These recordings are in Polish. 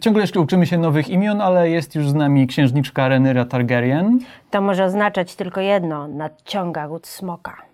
Ciągle jeszcze uczymy się nowych imion, ale jest już z nami księżniczka Renyra Targaryen. To może oznaczać tylko jedno: nadciąga ród smoka.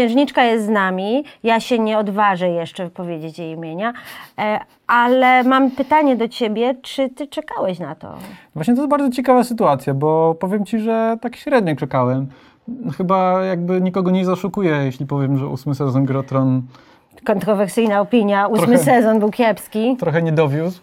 Księżniczka jest z nami. Ja się nie odważę jeszcze wypowiedzieć jej imienia, e, ale mam pytanie do ciebie, czy ty czekałeś na to? Właśnie to jest bardzo ciekawa sytuacja, bo powiem ci, że tak średnio czekałem. Chyba jakby nikogo nie zaszukuję, jeśli powiem, że ósmy sezon Grotron Kontrowersyjna opinia, ósmy Trochę- sezon był kiepski. trochę nie dowiózł.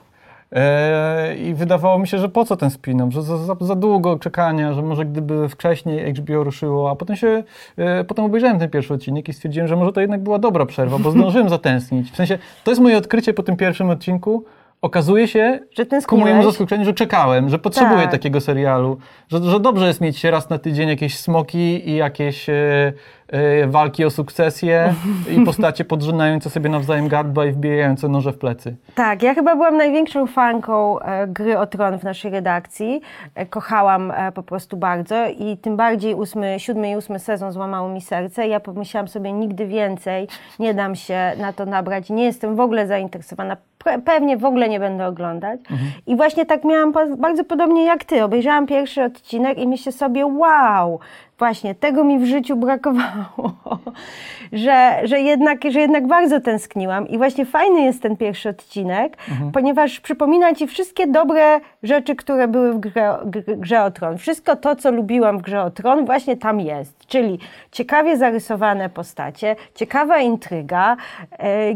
E, I wydawało mi się, że po co ten spin-off, że za, za, za długo czekania, że może gdyby wcześniej HBO ruszyło, a potem się, e, potem obejrzałem ten pierwszy odcinek i stwierdziłem, że może to jednak była dobra przerwa, bo zdążyłem zatęsknić. W sensie, to jest moje odkrycie po tym pierwszym odcinku. Okazuje się, Że ku mojemu zaskoczeniu, że czekałem, że potrzebuję Tak. takiego serialu, że, że dobrze jest mieć raz na tydzień jakieś smoki i jakieś e, e, walki o sukcesję i postacie podrzynające sobie nawzajem gardła i wbijające noże w plecy. Tak, ja chyba byłam największą fanką e, gry o tron w naszej redakcji. E, kochałam e, po prostu bardzo i tym bardziej ósmy, siódmy i ósmy sezon złamało mi serce. Ja pomyślałam sobie nigdy więcej, nie dam się na to nabrać, nie jestem w ogóle zainteresowana. Pe- Pewnie w ogóle nie będę oglądać. I właśnie tak miałam bardzo podobnie jak ty. Obejrzałam pierwszy odcinek i myślę sobie, wow, właśnie tego mi w życiu brakowało, że, że, jednak, że jednak bardzo tęskniłam. I właśnie fajny jest ten pierwszy odcinek, ponieważ przypomina ci wszystkie dobre rzeczy, które były w grze, gr- grze o Tron. Wszystko to, co lubiłam w grze o Tron, właśnie tam jest. Czyli ciekawie zarysowane postacie, ciekawa intryga, e,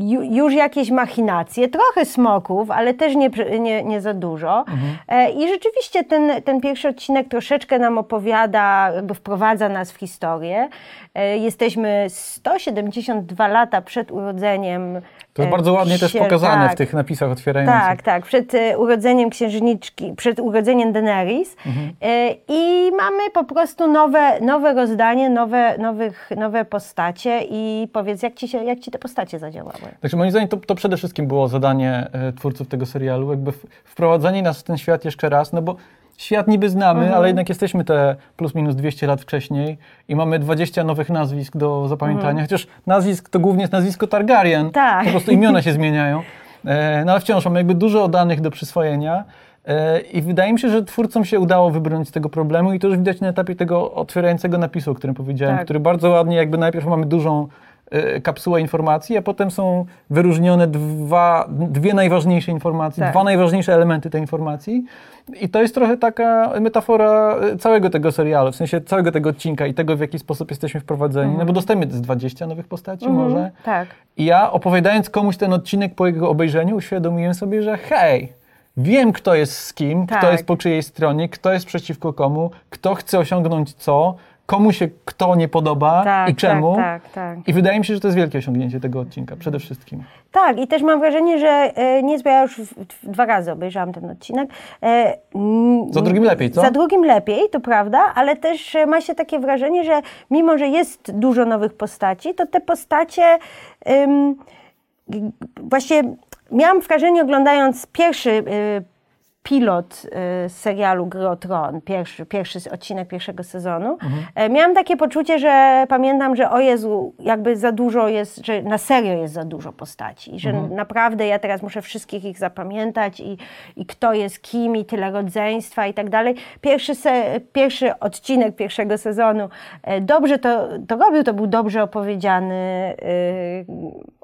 ju, już jakieś machinacje, trochę smoków, ale też nie, nie, nie za dużo. E, I rzeczywiście ten, ten pierwszy odcinek troszeczkę nam opowiada, jakby wprowadza nas w historię. E, Jesteśmy 172 lata przed urodzeniem. To jest e, bardzo ładnie też pokazane tak. w tych napisach otwierających. Tak, tak. Przed e, urodzeniem księżniczki, przed urodzeniem Daenerys. Mhm. E, I mamy po prostu nowe, nowe rozdanie, nowe, nowych, nowe postacie i powiedz, jak ci, się, jak ci te postacie zadziałały? Także moim zdaniem to, to przede wszystkim było zadanie e, twórców tego serialu, jakby wprowadzenie nas w ten świat jeszcze raz, no bo świat niby znamy, Mhm. ale jednak jesteśmy te plus minus 200 lat wcześniej i mamy 20 nowych nazwisk do zapamiętania, chociaż nazwisk to głównie jest nazwisko Targaryen, Mhm. Tak. po prostu imiona się zmieniają, e, no ale wciąż mamy jakby dużo oddanych do przyswojenia e, i wydaje mi się, że twórcom się udało wybrnąć z tego problemu i to już widać na etapie tego otwierającego napisu, o którym powiedziałem, Tak. który bardzo ładnie jakby najpierw mamy dużą e, kapsułę informacji, a potem są wyróżnione dwa, dwie najważniejsze informacje, Tak. dwa najważniejsze elementy tej informacji. I to jest trochę taka metafora e, całego tego serialu, w sensie całego tego odcinka i tego, w jaki sposób jesteśmy wprowadzeni. No bo dostajemy z 20 nowych postaci może. Tak. I ja opowiadając komuś ten odcinek po jego obejrzeniu, uświadomiłem sobie, że hej, wiem kto jest z kim, kto Tak. jest po czyjej stronie, kto jest przeciwko komu, kto chce osiągnąć co, komu się kto nie podoba Tak, i czemu. tak, tak, tak. I wydaje mi się, że to jest wielkie osiągnięcie tego odcinka, przede wszystkim. Tak, i też mam wrażenie, że e, niezłe, ja już w, w, dwa razy obejrzałam ten odcinek. E, mm, Za drugim lepiej, co? Za drugim lepiej, to prawda, ale też e, ma się takie wrażenie, że mimo, że jest dużo nowych postaci, to te postacie ym, właśnie miałam wrażenie oglądając pierwszy y, pilot y, serialu Gry o Tron, pierwszy, pierwszy odcinek pierwszego sezonu, e, miałam takie poczucie, że pamiętam, że o Jezu, jakby za dużo jest, że na serio jest za dużo postaci, że naprawdę ja teraz muszę wszystkich ich zapamiętać i, i kto jest kim i tyle rodzeństwa i tak dalej. Pierwszy, se, pierwszy odcinek pierwszego sezonu e, dobrze to, to robił, to był dobrze opowiedziany y,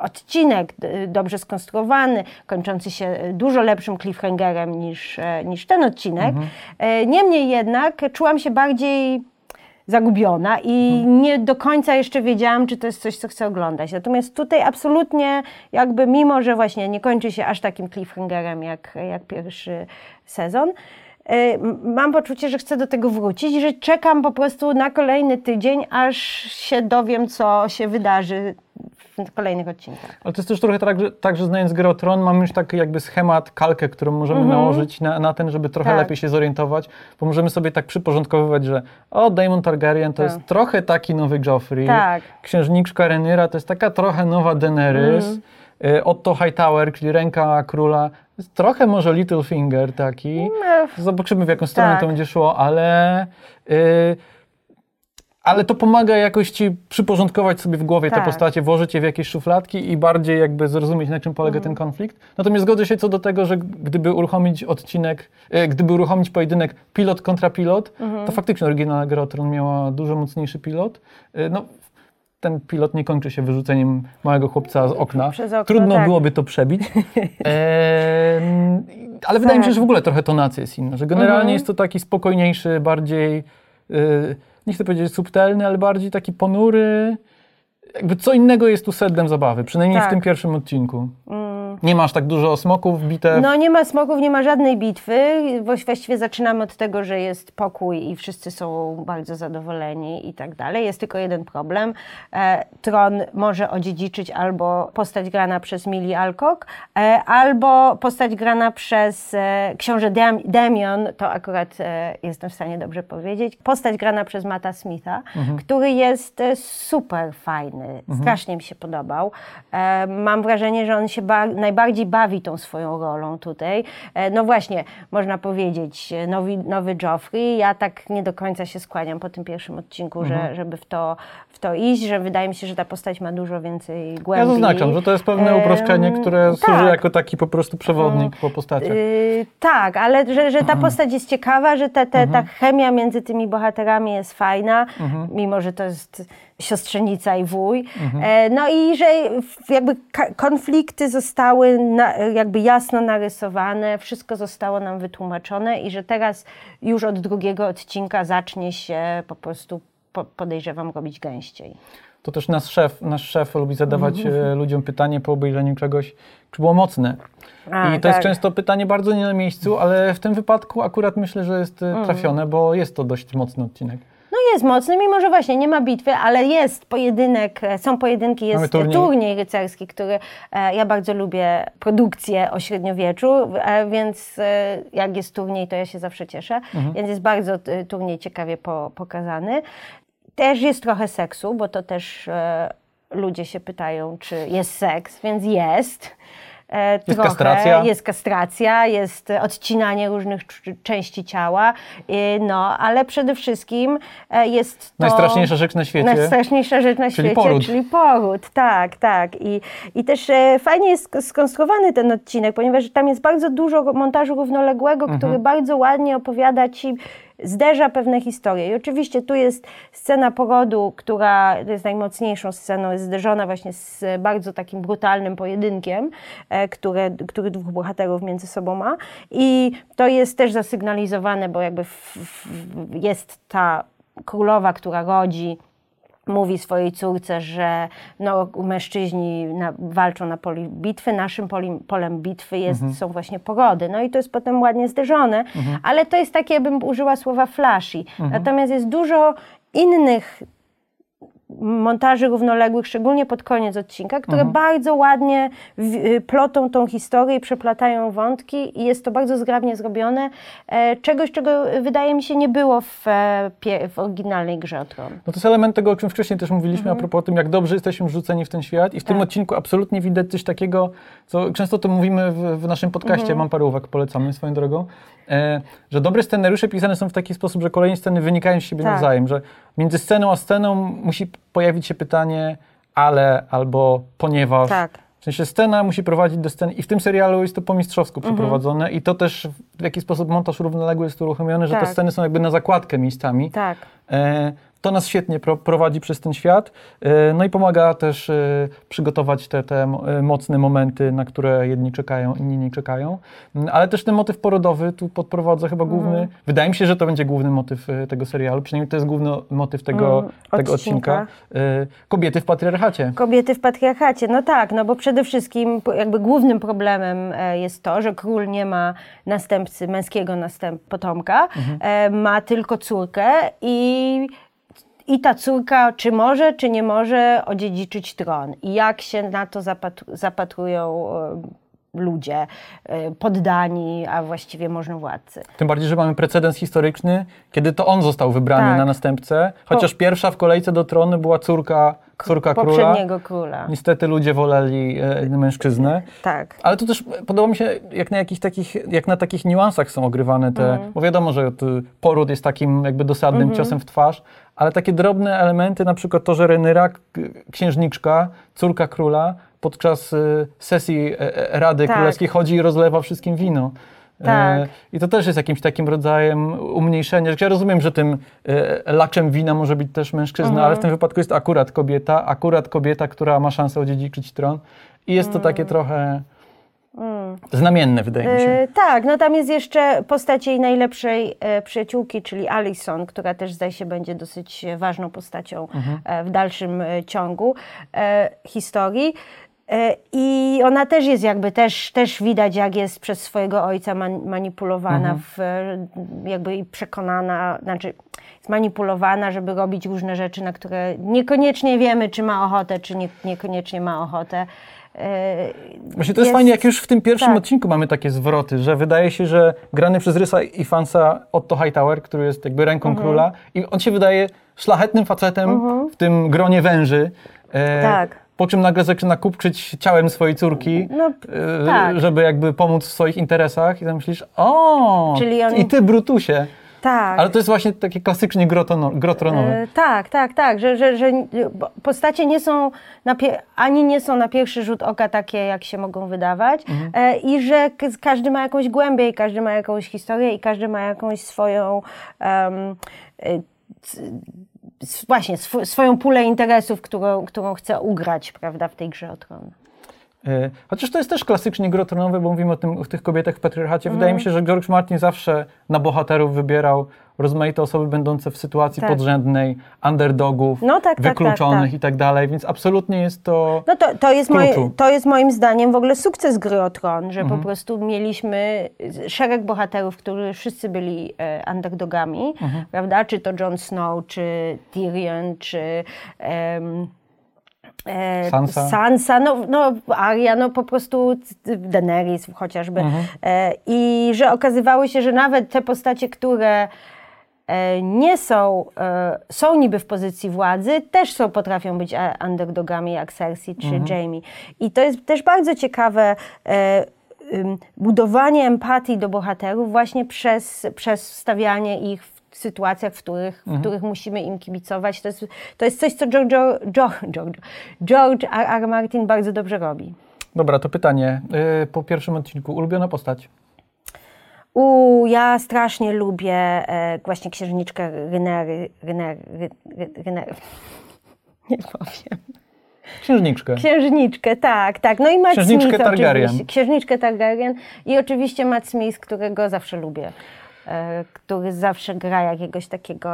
odcinek dobrze skonstruowany, kończący się dużo lepszym cliffhangerem niż, e, niż ten odcinek. E, Niemniej jednak czułam się bardziej zagubiona i nie do końca jeszcze wiedziałam, czy to jest coś, co chcę oglądać. Natomiast tutaj absolutnie jakby mimo, że właśnie nie kończy się aż takim cliffhangerem jak, jak pierwszy sezon, e, mam poczucie, że chcę do tego wrócić że czekam po prostu na kolejny tydzień, aż się dowiem, co się wydarzy w kolejnych odcinkach. Ale to jest też trochę tak, że, tak, że znając grę o Tron, mamy już taki jakby schemat, kalkę, którą możemy nałożyć na, na ten, żeby trochę Tak. lepiej się zorientować, bo możemy sobie tak przyporządkowywać, że o, Daemon Targaryen to Tak. jest trochę taki nowy Joffrey, Tak. księżniczka Rhaenyra to jest taka trochę nowa Daenerys, y, Otto Hightower, czyli ręka króla, Jest trochę może Littlefinger taki. No, Zobaczymy, w jaką stronę Tak. to będzie szło, ale. y, ale to pomaga jakoś ci przyporządkować sobie w głowie te Tak. postacie, włożyć je w jakieś szufladki i bardziej jakby zrozumieć, na czym polega ten Mhm. konflikt. Natomiast zgodzę się co do tego, że gdyby uruchomić odcinek, y, gdyby uruchomić pojedynek pilot kontra pilot, Mhm. to faktycznie oryginalna gra miała dużo mocniejszy pilot. Y, no, ten pilot nie kończy się wyrzuceniem małego chłopca z okna. Okno, Trudno tak. byłoby to przebić. Em, ale wydaje mi się, że w ogóle trochę tonacja jest inna, że generalnie Mhm. jest to taki spokojniejszy, bardziej, y, nie chcę powiedzieć subtelny, ale bardziej taki ponury. Jakby co innego jest tu sednem zabawy, przynajmniej w Tak. tym pierwszym odcinku. Nie masz tak dużo smoków, bitew. No nie ma smoków, nie ma żadnej bitwy. Właś- Właściwie zaczynamy od tego, że jest pokój i wszyscy są bardzo zadowoleni i tak dalej. Jest tylko jeden problem. E, Tron może odziedziczyć albo postać grana przez Mili Alcock, e, albo postać grana przez e, książę Dam- Damion, to akurat e, jestem w stanie dobrze powiedzieć, postać grana przez Mata Smitha, który jest e, super fajny. Strasznie mi się podobał. E, Mam wrażenie, że on się ba- najbardziej bawi tą swoją rolą tutaj. E, No właśnie, można powiedzieć, e, nowy, nowy Joffrey. Ja tak nie do końca się skłaniam po tym pierwszym odcinku, że, żeby w to, w to iść, że wydaje mi się, że ta postać ma dużo więcej głębi. Ja zaznaczam, że to jest pewne uproszczenie, które służy tak. jako taki po prostu przewodnik po postaciach. Yy, tak, ale że, że ta postać jest ciekawa, że te, te, ta chemia między tymi bohaterami jest fajna, mimo że to jest siostrzenica i wuj. E, no i że jakby konflikty zostały na, jakby jasno narysowane, wszystko zostało nam wytłumaczone i że teraz już od drugiego odcinka zacznie się po prostu, po, podejrzewam, robić gęściej. To też nasz szef, nasz szef lubi zadawać Mhm. e, ludziom pytanie po obejrzeniu czegoś, czy było mocne. A, I to jest tak. często pytanie bardzo nie na miejscu, ale w tym wypadku akurat myślę, że jest Mhm. e, trafione, bo jest to dość mocny odcinek. Jest mocny, mimo że właśnie nie ma bitwy, ale jest pojedynek, e, są pojedynki, jest Mamy turniej. turniej. rycerski, który e, ja bardzo lubię produkcję o średniowieczu, e, więc e, jak jest turniej, to ja się zawsze cieszę, Mhm. więc jest bardzo e, turniej ciekawie po, pokazany. Też jest trochę seksu, bo to też e, ludzie się pytają, czy jest seks, więc jest. E, Jest trochę. kastracja. Jest kastracja, jest odcinanie różnych cz- części ciała, e, no, ale przede wszystkim e, jest to... Najstraszniejsza rzecz na świecie. Najstraszniejsza rzecz na Czyli świecie, poród. czyli poród, tak, tak. I, i też e, fajnie jest sk- skonstruowany ten odcinek, ponieważ tam jest bardzo dużo montażu równoległego, Mhm. który bardzo ładnie opowiada ci, zderza pewne historie. I oczywiście tu jest scena porodu, która jest najmocniejszą sceną, jest zderzona właśnie z bardzo takim brutalnym pojedynkiem, e, które, który dwóch bohaterów między sobą ma. I to jest też zasygnalizowane, bo jakby jest ta królowa, która rodzi mówi swojej córce, że no, mężczyźni na, walczą na polu bitwy, naszym poli, polem bitwy jest, są właśnie porody. No i to jest potem ładnie zderzone, ale to jest takie, bym użyła słowa flashy. Natomiast jest dużo innych montaży równoległych, szczególnie pod koniec odcinka, które bardzo ładnie y, plotą tą historię i przeplatają wątki i jest to bardzo zgrabnie zrobione. E, czegoś, czego wydaje mi się nie było w, e, w oryginalnej grze o Tron. No to jest element tego, o czym wcześniej też mówiliśmy, Mhm. a propos tym, jak dobrze jesteśmy wrzuceni w ten świat. I w Tak. tym odcinku absolutnie widać coś takiego, co często to mówimy w, w naszym podcaście, Mhm. mam parę uwag, polecamy swoją drogą, e, że dobre scenariusze pisane są w taki sposób, że kolejne sceny wynikają z siebie Tak. nawzajem, że między sceną a sceną musi pojawić się pytanie ale albo ponieważ. Tak. W sensie scena musi prowadzić do sceny i w tym serialu jest to po mistrzowsku Mhm. przeprowadzone i to też w jaki sposób montaż równoległy jest uruchomiony, że te Tak. sceny są jakby na zakładkę miejscami. Tak. E, To nas świetnie pro, prowadzi przez ten świat, e, no i pomaga też e, przygotować te, te e, mocne momenty, na które jedni czekają, inni nie czekają. Mm, Ale też ten motyw porodowy tu podprowadza chyba główny, Mhm. wydaje mi się, że to będzie główny motyw tego serialu, przynajmniej to jest główny motyw tego, Mm, tego odcinka. odcinka. Kobiety w patriarchacie. Kobiety w patriarchacie, no tak, no bo przede wszystkim jakby głównym problemem jest to, że król nie ma następcy, męskiego następ, potomka, e, ma tylko córkę i, i ta córka czy może, czy nie może odziedziczyć tron. I jak się na to zapatru, zapatrują ludzie, y, poddani, a właściwie możnowładcy. Tym bardziej, że mamy precedens historyczny, kiedy to on został wybrany Tak. na następcę, chociaż pierwsza w kolejce do tronu była córka, córka króla. Poprzedniego króla. Niestety ludzie woleli e, mężczyznę. Tak. Ale to też podoba mi się, jak na, jakichś takich, jak na takich niuansach są ogrywane te, Mhm. bo wiadomo, że poród jest takim jakby dosadnym ciosem w twarz, ale takie drobne elementy, na przykład to, że Renyra, księżniczka, córka króla, podczas y, sesji e, e, Rady Tak. Królewskiej chodzi i rozlewa wszystkim wino. Tak. E, I to też jest jakimś takim rodzajem umniejszenia. Ja rozumiem, że tym laczem wina może być też mężczyzna, Mhm. ale w tym wypadku jest akurat kobieta, akurat kobieta, która ma szansę odziedziczyć tron. I jest to takie trochę znamienne, wydaje mi się. Mm. E, tak, no tam jest jeszcze postać jej najlepszej e, przyjaciółki, czyli Alison, która też zdaje się będzie dosyć ważną postacią e, w dalszym e, ciągu historii. E, I ona też jest jakby, też, też widać jak jest przez swojego ojca man, manipulowana, w, e, jakby i przekonana, znaczy jest manipulowana, żeby robić różne rzeczy, na które niekoniecznie wiemy, czy ma ochotę, czy nie, niekoniecznie ma ochotę. E, Właśnie to jest, fajnie, jak już w tym pierwszym tak. odcinku mamy takie zwroty, że wydaje się, że grany przez Rysa i Fansa Otto Hightower, który jest jakby ręką Mhm. króla i on się wydaje szlachetnym facetem w tym gronie węży. E, Tak. Po czym nagle zaczyna kupczyć ciałem swojej córki, No, e, tak. żeby jakby pomóc w swoich interesach i tam myślisz, o, Czyli on- i ty Brutusie. Tak. Ale to jest właśnie takie klasycznie gro, tono, gro tronowe. E, tak, tak, tak, że, że, że postacie nie są ani nie są na pierwszy rzut oka takie, jak się mogą wydawać e, i że każdy ma jakąś głębię i każdy ma jakąś historię i każdy ma jakąś swoją c- s- właśnie sw- swoją pulę interesów, którą, którą chce ugrać, prawda, w tej grze o tron. E, Chociaż to jest też klasycznie gro tronowe, bo mówimy o, tym, o tych kobietach w patriarchacie. Wydaje Mhm. mi się, że George Martin zawsze na bohaterów wybierał rozmaite osoby będące w sytuacji Tak. podrzędnej, underdogów, No tak, tak, wykluczonych tak, tak. i tak dalej, więc absolutnie jest to... No to, to, jest to jest moim zdaniem w ogóle sukces gry o tron, że po prostu mieliśmy szereg bohaterów, którzy wszyscy byli e, underdogami, prawda? Czy to Jon Snow, czy Tyrion, czy e, Sansa. Sansa, no, no Arya, no po prostu Daenerys chociażby. E, I że okazywało się, że nawet te postacie, które e, nie są, e, są niby w pozycji władzy, też są, potrafią być e, underdogami jak Cersei czy Jaime. I to jest też bardzo ciekawe budowanie empatii do bohaterów właśnie przez, przez stawianie ich w sytuacjach, w których, w których musimy im kibicować. To jest, to jest coś, co George, George, George, George R. R. Martin bardzo dobrze robi. Dobra, to pytanie. e, Po pierwszym odcinku, ulubiona postać? U, ja strasznie lubię e, właśnie księżniczkę Rynery, Rynery, Ry- Rynery. Nie powiem. Księżniczkę. Księżniczkę, tak, tak. No i Matt Księżniczkę Smith Targaryen. oczywiście. Księżniczkę Targaryen i oczywiście Matt Smith, którego zawsze lubię. E, który zawsze gra jakiegoś takiego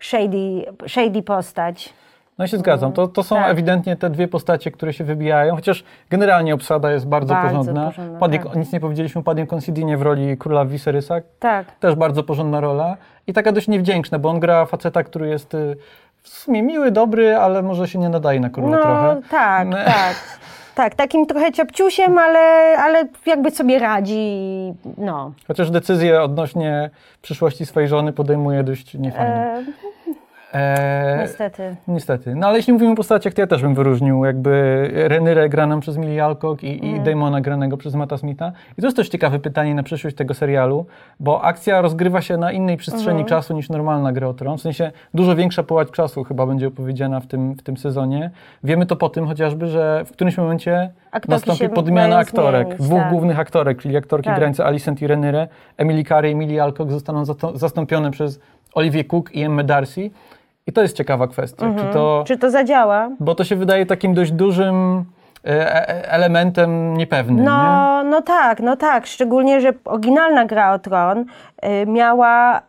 shady, shady postać. No się zgadzam. To, to są tak. ewidentnie te dwie postacie, które się wybijają, chociaż generalnie obsada jest bardzo, Bardzo porządna. porządna, tak. Nic nie powiedzieliśmy, Padnie Considine w roli króla Viserysa, Tak. też bardzo porządna rola i taka dość niewdzięczna, bo on gra faceta, który jest y, w sumie miły, dobry, ale może się nie nadaje na króla No trochę. tak, No. tak. Tak, takim trochę ciapciusiem, ale, ale jakby sobie radzi. No. Chociaż decyzje odnośnie przyszłości swojej żony podejmuje dość niefajnie. E, Eee, niestety. Niestety. No ale jeśli mówimy o postaciach, to ja też bym wyróżnił jakby Renyrę graną przez Millie Alcock i, i Damona granego przez Matta Smitha. I to jest też ciekawe pytanie na przyszłość tego serialu, bo akcja rozgrywa się na innej przestrzeni czasu niż normalna gra o Tron. W sensie dużo większa połać czasu chyba będzie opowiedziana w tym, w tym sezonie. Wiemy to po tym chociażby, że w którymś momencie Aktorki nastąpi podmiana aktorek. zmienić, Dwóch tak. głównych aktorek, czyli aktorki Tak. grające Alicent i Renyrę, Emily Carey i Millie Alcock zostaną zastąpione przez Olivia Cook i Emmę Darcy. I to jest ciekawa kwestia. Czy to, Czy to zadziała? bo to się wydaje takim dość dużym e, e, elementem niepewnym. nie? No, no tak, no tak. Szczególnie, że oryginalna gra o tron y, miała y,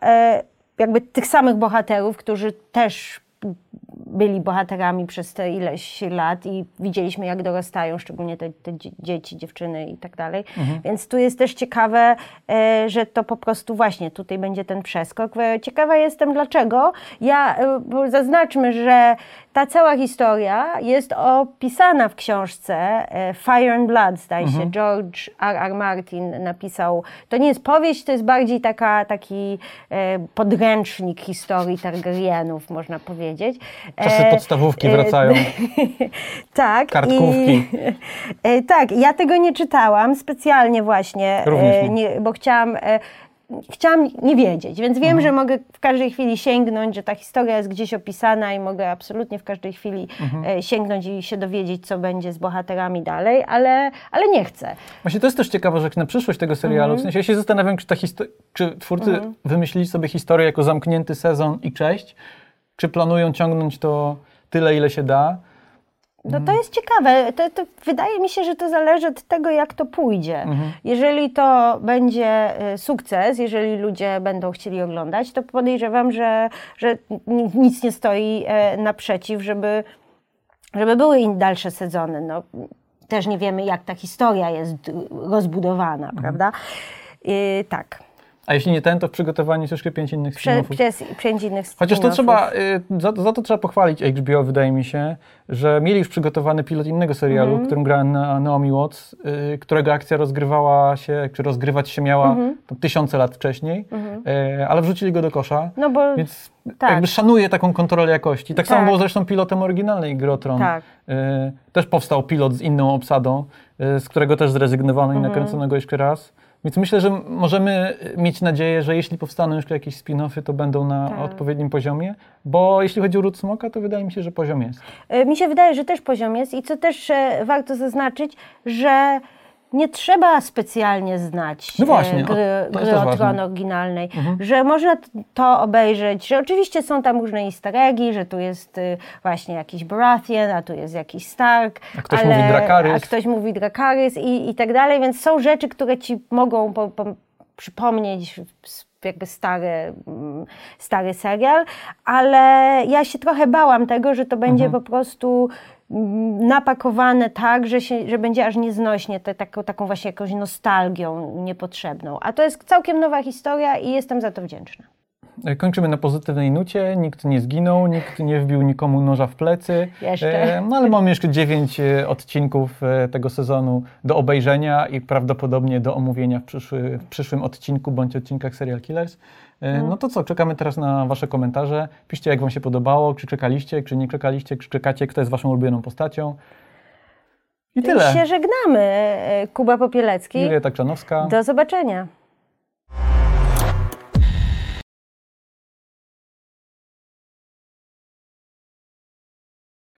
jakby tych samych bohaterów, którzy też byli bohaterami przez te ileś lat i widzieliśmy, jak dorastają, szczególnie te, te dzie- dzieci, dziewczyny i tak dalej. Więc tu jest też ciekawe, e, że to po prostu właśnie tutaj będzie ten przeskok. E, Ciekawa jestem dlaczego. Ja, e, zaznaczmy, że ta cała historia jest opisana w książce Fire and Blood, zdaje się. George R. R. Martin napisał. To nie jest powieść, to jest bardziej taka, taki podręcznik historii Targaryenów, można powiedzieć. Czasy E, podstawówki e, wracają. tak. Kartkówki. I, e, tak, ja tego nie czytałam specjalnie właśnie, Również e, nie. bo chciałam, e, chciałam nie wiedzieć, więc wiem, Mhm. że mogę w każdej chwili sięgnąć, że ta historia jest gdzieś opisana i mogę absolutnie w każdej chwili Mhm. e, sięgnąć i się dowiedzieć, co będzie z bohaterami dalej, ale, ale nie chcę. Właśnie to jest też ciekawe, że na przyszłość tego serialu, Mhm. w sensie ja się zastanawiam, czy, ta czy twórcy wymyślili sobie historię jako zamknięty sezon i cześć, czy planują ciągnąć to tyle, ile się da. No to jest ciekawe. To, to wydaje mi się, że to zależy od tego, jak to pójdzie. Mhm. Jeżeli to będzie e, sukces, jeżeli ludzie będą chcieli oglądać, to podejrzewam, że, że ni- nic nie stoi e, naprzeciw, żeby, żeby były dalsze sezony. No, też nie wiemy, jak ta historia jest rozbudowana, Mhm. prawda? Tak. A jeśli nie ten, to w przygotowaniu jeszcze pięć innych Prze, spin-offów. przez pięć innych Chociaż to trzeba, y, za, za to trzeba pochwalić HBO, wydaje mi się, że mieli już przygotowany pilot innego serialu, Mhm. w którym Na- Naomi Watts, y, którego akcja rozgrywała się, czy rozgrywać się miała Mhm. tam tysiące lat wcześniej, y, ale wrzucili go do kosza. No bo Więc tak. jakby szanuję taką kontrolę jakości. Tak, samo Tak. było zresztą pilotem oryginalnej gry o Tron. Tak. Też powstał pilot z inną obsadą, z którego też zrezygnowano Mhm. i nakręcono go jeszcze raz. Więc myślę, że możemy mieć nadzieję, że jeśli powstaną jeszcze jakieś spin-offy, to będą na Tak. odpowiednim poziomie, bo jeśli chodzi o Ród Smoka, to wydaje mi się, że poziom jest. E, Mi się wydaje, że też poziom jest i co też e, warto zaznaczyć, że nie trzeba specjalnie znać No właśnie, e, o, gry, gry o ważne. Tron oryginalnej, że można to obejrzeć, że oczywiście są tam różne easter eggi, że tu jest y, właśnie jakiś Baratheon, a tu jest jakiś Stark, A ktoś mówi Dracarys. a ktoś mówi Dracarys i, i tak dalej, więc są rzeczy, które ci mogą po, po, przypomnieć jakby stary, mm, stary serial, ale ja się trochę bałam tego, że to będzie po prostu napakowane tak, że, się, że będzie aż nieznośnie, te, taką, taką właśnie jakąś nostalgią niepotrzebną. A to jest całkiem nowa historia i jestem za to wdzięczna. Kończymy na pozytywnej nucie. Nikt nie zginął, nikt nie wbił nikomu noża w plecy. Jeszcze. E, No ale mamy jeszcze dziewięć e, odcinków e, tego sezonu do obejrzenia i prawdopodobnie do omówienia w, przyszły, w przyszłym odcinku bądź odcinkach Serial Killers. E, No to co, czekamy teraz na Wasze komentarze. Piszcie, jak Wam się podobało, czy czekaliście, czy nie czekaliście, czy czekacie, kto jest Waszą ulubioną postacią. I tyle. Się żegnamy. Kuba Popielecki. Julia Takczanowska. Do zobaczenia.